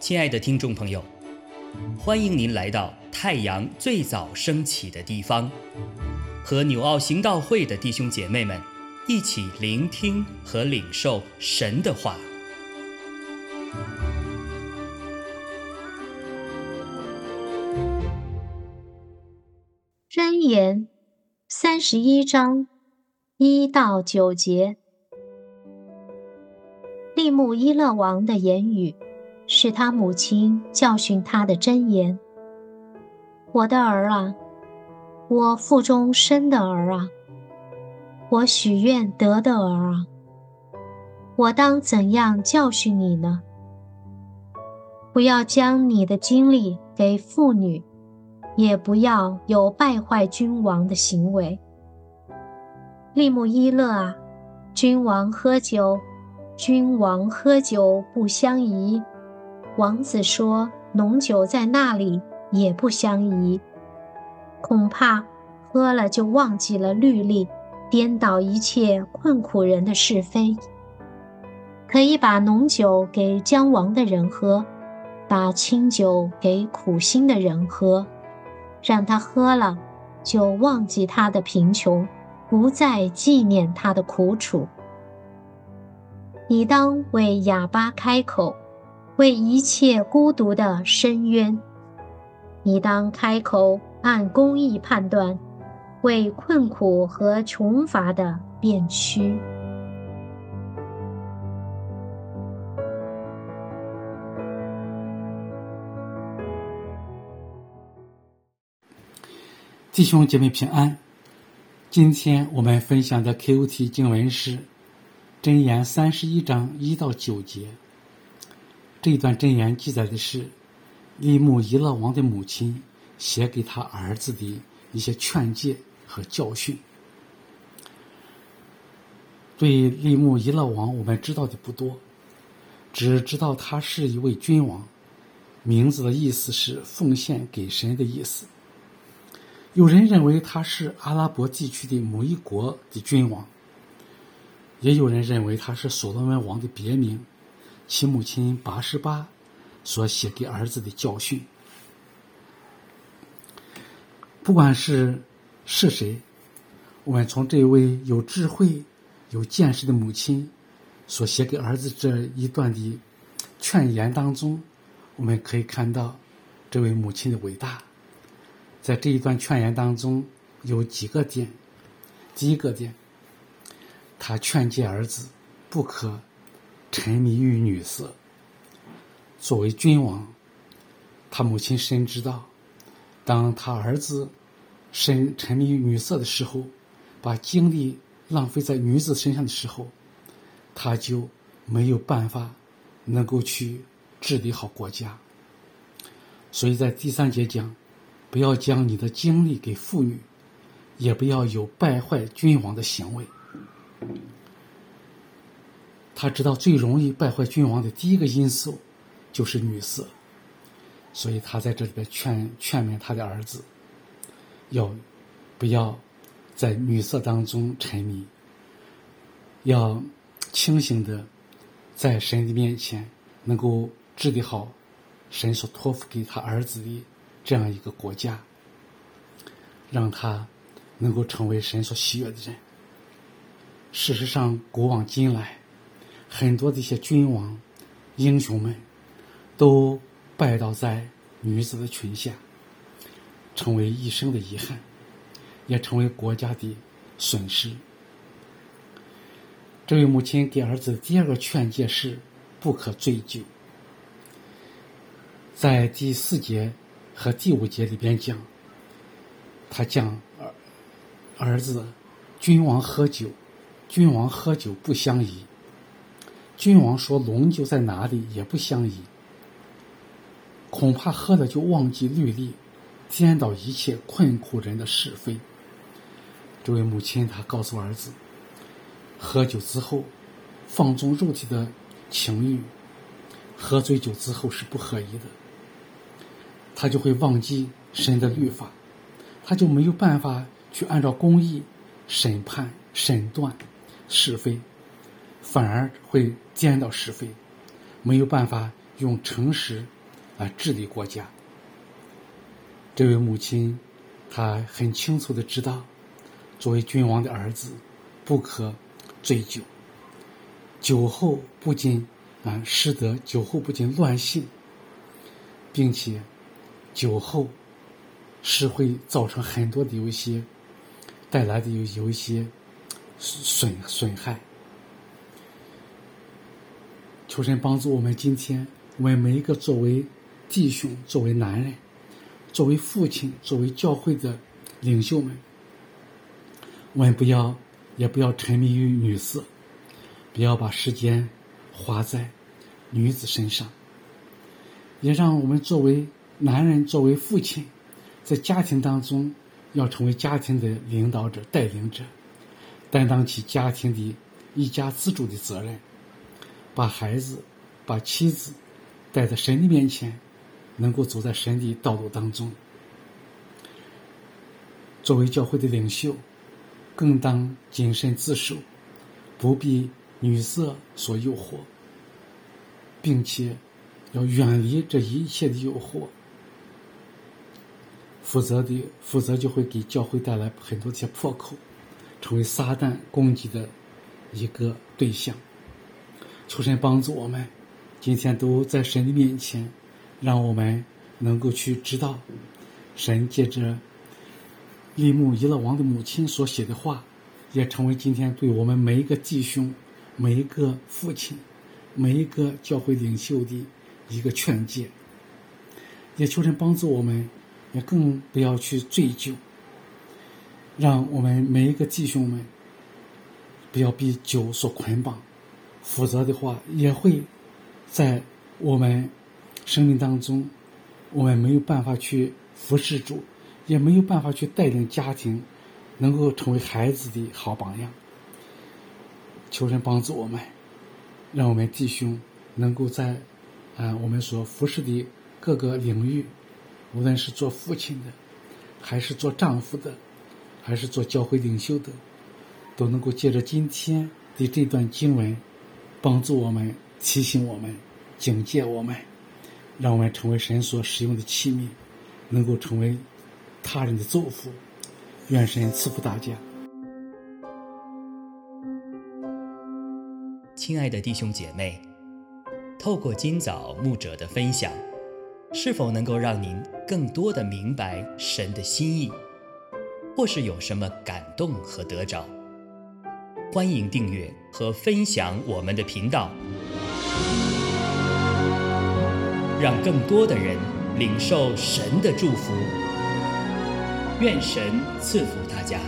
亲爱的听众朋友，欢迎您来到太阳最早升起的地方，和纽奥行道会的弟兄姐妹们一起聆听和领受神的话。箴言三十一章一到九节，利木伊勒王的言语。是他母亲教训他的箴言：“我的儿啊，我腹中生的儿啊，我许愿得的儿啊，我当怎样教训你呢？不要将你的精力给妇女，也不要有败坏君王的行为。利木伊勒啊，君王喝酒，君王喝酒不相宜。”王子说：“浓酒在那里也不相宜，恐怕喝了就忘记了律例，颠倒一切困苦人的是非。可以把浓酒给将亡的人喝，把清酒给苦心的人喝，让他喝了就忘记他的贫穷，不再纪念他的苦楚。你当为哑巴开口。”为一切孤独的深渊，你当开口按公义判断；为困苦和穷乏的变屈。弟兄姐妹平安。今天我们分享的 Q.T 经文是《箴言》三十一章一到九节。这一段箴言记载的是利木伊勒王的母亲写给他儿子的一些劝诫和教训。对利木伊勒王，我们知道的不多，只知道他是一位君王，名字的意思是奉献给神的意思。有人认为他是阿拉伯地区的某一国的君王，也有人认为他是所罗门王的别名。其母亲八十八所写给儿子的教训，不管是是谁，我们从这位有智慧、有见识的母亲所写给儿子这一段的劝言当中，我们可以看到这位母亲的伟大。在这一段劝言当中，有几个点。第一个点，他劝诫儿子不可。沉迷于女色。作为君王，他母亲深知道，当他儿子深沉迷于女色的时候，把精力浪费在女子身上的时候，他就没有办法能够去治理好国家。所以在第三节讲，不要将你的精力给妇女，也不要有败坏君王的行为。他知道最容易败坏君王的第一个因素就是女色，所以他在这里边劝劝勉他的儿子，要不要在女色当中沉迷，要清醒的在神的面前能够治理好神所托付给他儿子的这样一个国家，让他能够成为神所喜悦的人。事实上，古往今来。很多的一些君王、英雄们，都拜倒在女子的裙下，成为一生的遗憾，也成为国家的损失。这位母亲给儿子第二个劝诫是：不可醉酒。在第四节和第五节里边讲，他讲儿儿子，君王喝酒，君王喝酒不相宜。君王说：“龙就在哪里，也不相宜。恐怕喝了就忘记律例，颠倒一切困苦人的是非。”这位母亲她告诉儿子：“喝酒之后，放纵肉体的情欲，喝醉酒之后是不合宜的。他就会忘记神的律法，他就没有办法去按照公义审判、审断是非。”反而会颠倒是非，没有办法用诚实来治理国家。这位母亲，她很清楚的知道，作为君王的儿子，不可醉酒。酒后不仅啊失德酒后不仅乱性，并且酒后是会造成很多的有一些带来的有有一些损损害。求神帮助我们，今天我们每一个作为弟兄、作为男人、作为父亲、作为教会的领袖们，我们不要也不要沉迷于女色。不要把时间花在女子身上，也让我们作为男人、作为父亲，在家庭当中要成为家庭的领导者、带领者，担当起家庭的一家之主的责任，把孩子、把妻子带在神的面前，能够走在神的道路当中。作为教会的领袖，更当谨慎自守，不必。女色所诱惑，并且要远离这一切的诱惑，否则的否则就会给教会带来很多些破口，成为撒旦攻击的一个对象。求神帮助我们，今天都在神的面前，让我们能够去知道，神借着利木伊勒王的母亲所写的话，也成为今天对我们每一个弟兄。每一个父亲，每一个教会领袖的一个劝诫，也求神帮助我们，也更不要去醉酒，让我们每一个弟兄们不要被酒所捆绑，否则的话，也会在我们生命当中，我们没有办法去服侍主，也没有办法去带领家庭，能够成为孩子的好榜样。求神帮助我们，让我们弟兄能够在啊我们所服侍的各个领域，无论是做父亲的，还是做丈夫的，还是做教会领袖的，都能够借着今天的这段经文，帮助我们、提醒我们、警戒我们，让我们成为神所使用的器皿，能够成为他人的祝福。愿神赐福大家。亲爱的弟兄姐妹，透过今早牧者的分享，是否能够让您更多的明白神的心意，或是有什么感动和得着？欢迎订阅和分享我们的频道，让更多的人领受神的祝福。愿神赐福大家。